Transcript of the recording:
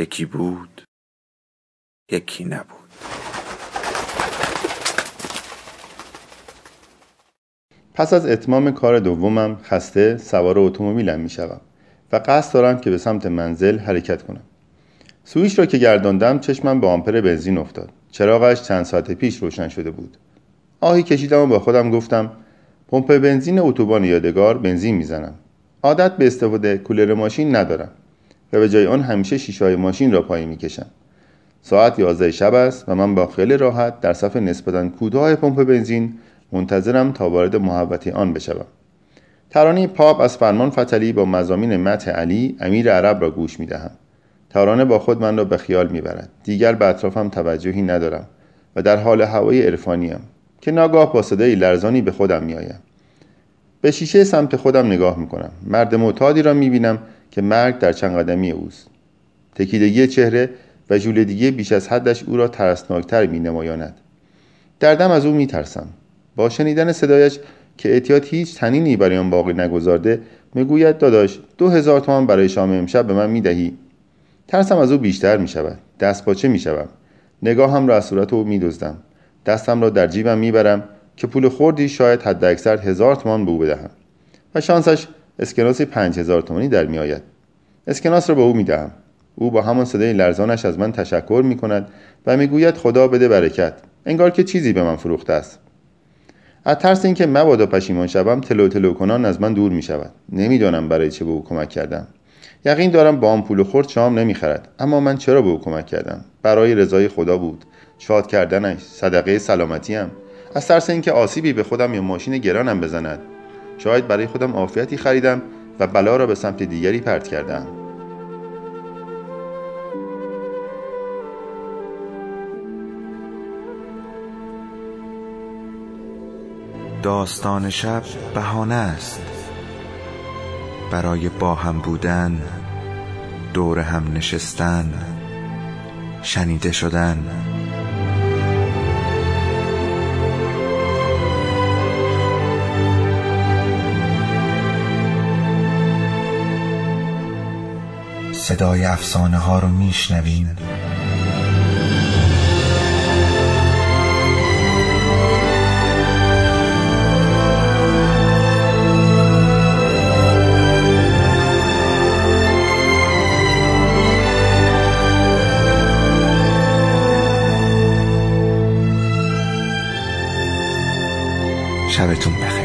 یکی بود یکی نبود. پس از اتمام کار دومم خسته سوار اتومبیلم می‌شوم و قصد دارم که به سمت منزل حرکت کنم. سویش را که گرداندم چشمم به آمپر بنزین افتاد. چراغش چند ساعت پیش روشن شده بود. آهی کشیدم و با خودم گفتم پمپ بنزین اتوبان یادگار بنزین می‌زنم. عادت به استفاده کولر ماشین ندارم. و به جای آن همیشه شیشه ماشین را پایین می‌کشم ساعت 11 شب است و من با خیلی راحت در صف نسبتا کوتاه پمپ بنزین منتظرم تا وارد محوطه آن بشوم. ترانه پاپ از فرمان فتلی با مزامین مت علی امیر عرب را گوش می‌دهم. ترانه با خود من را به خیال می‌برد. دیگر به اطرافم توجهی ندارم و در حال هوای عرفانیم که ناگاه با صدای لرزانی به خودم میآیم. به شیشه سمت خودم نگاه می‌کنم. مرد معتادی را می‌بینم که مرگ در چند قدمی اوست. تکیدگی چهره و ژولهگی بیش از حدش او را ترسناکتر می نمایاند دردم از او می ترسم با شنیدن صدایش که احتیاط هیچ تنینی برای آن باقی نگذارده می‌گوید داداش دو هزار تومان برای شام امشب به من می‌دهی. ترسم از او بیشتر می شود دست باچه می شوم نگاهم را از صورت او می دزدم دستم را در جیبم می‌برم که پول خوردی شاید حد اکثر هزار تومان به او بدهم. و شانسش پنج هزار تومانی در می آید. اسکناس را به او می دهم. او با همان صدای لرزانش از من تشکر می کند و می گوید خدا بده برکت. انگار که چیزی به من فروخته است. از ترس اینکه مبادا پشیمان شوم تلو تلو کنان از من دور می شود. نمی‌دانم برای چه به او کمک کردم. یقین دارم با آن پول خورد شام نمی‌خرد اما من چرا به او کمک کردم؟ برای رضای خدا بود. شاد کردنش صدقه سلامتیم. از ترس اینکه آسیبی به خودم یا ماشین گرانم بزند. شاید برای خودم عافیتی خریدم و بلا را به سمت دیگری پرت کردم. داستان شب بهانه است. برای با هم بودن دور هم نشستن شنیده شدن. صدای افسانه ها رو میشنوین. شبتون بخیر.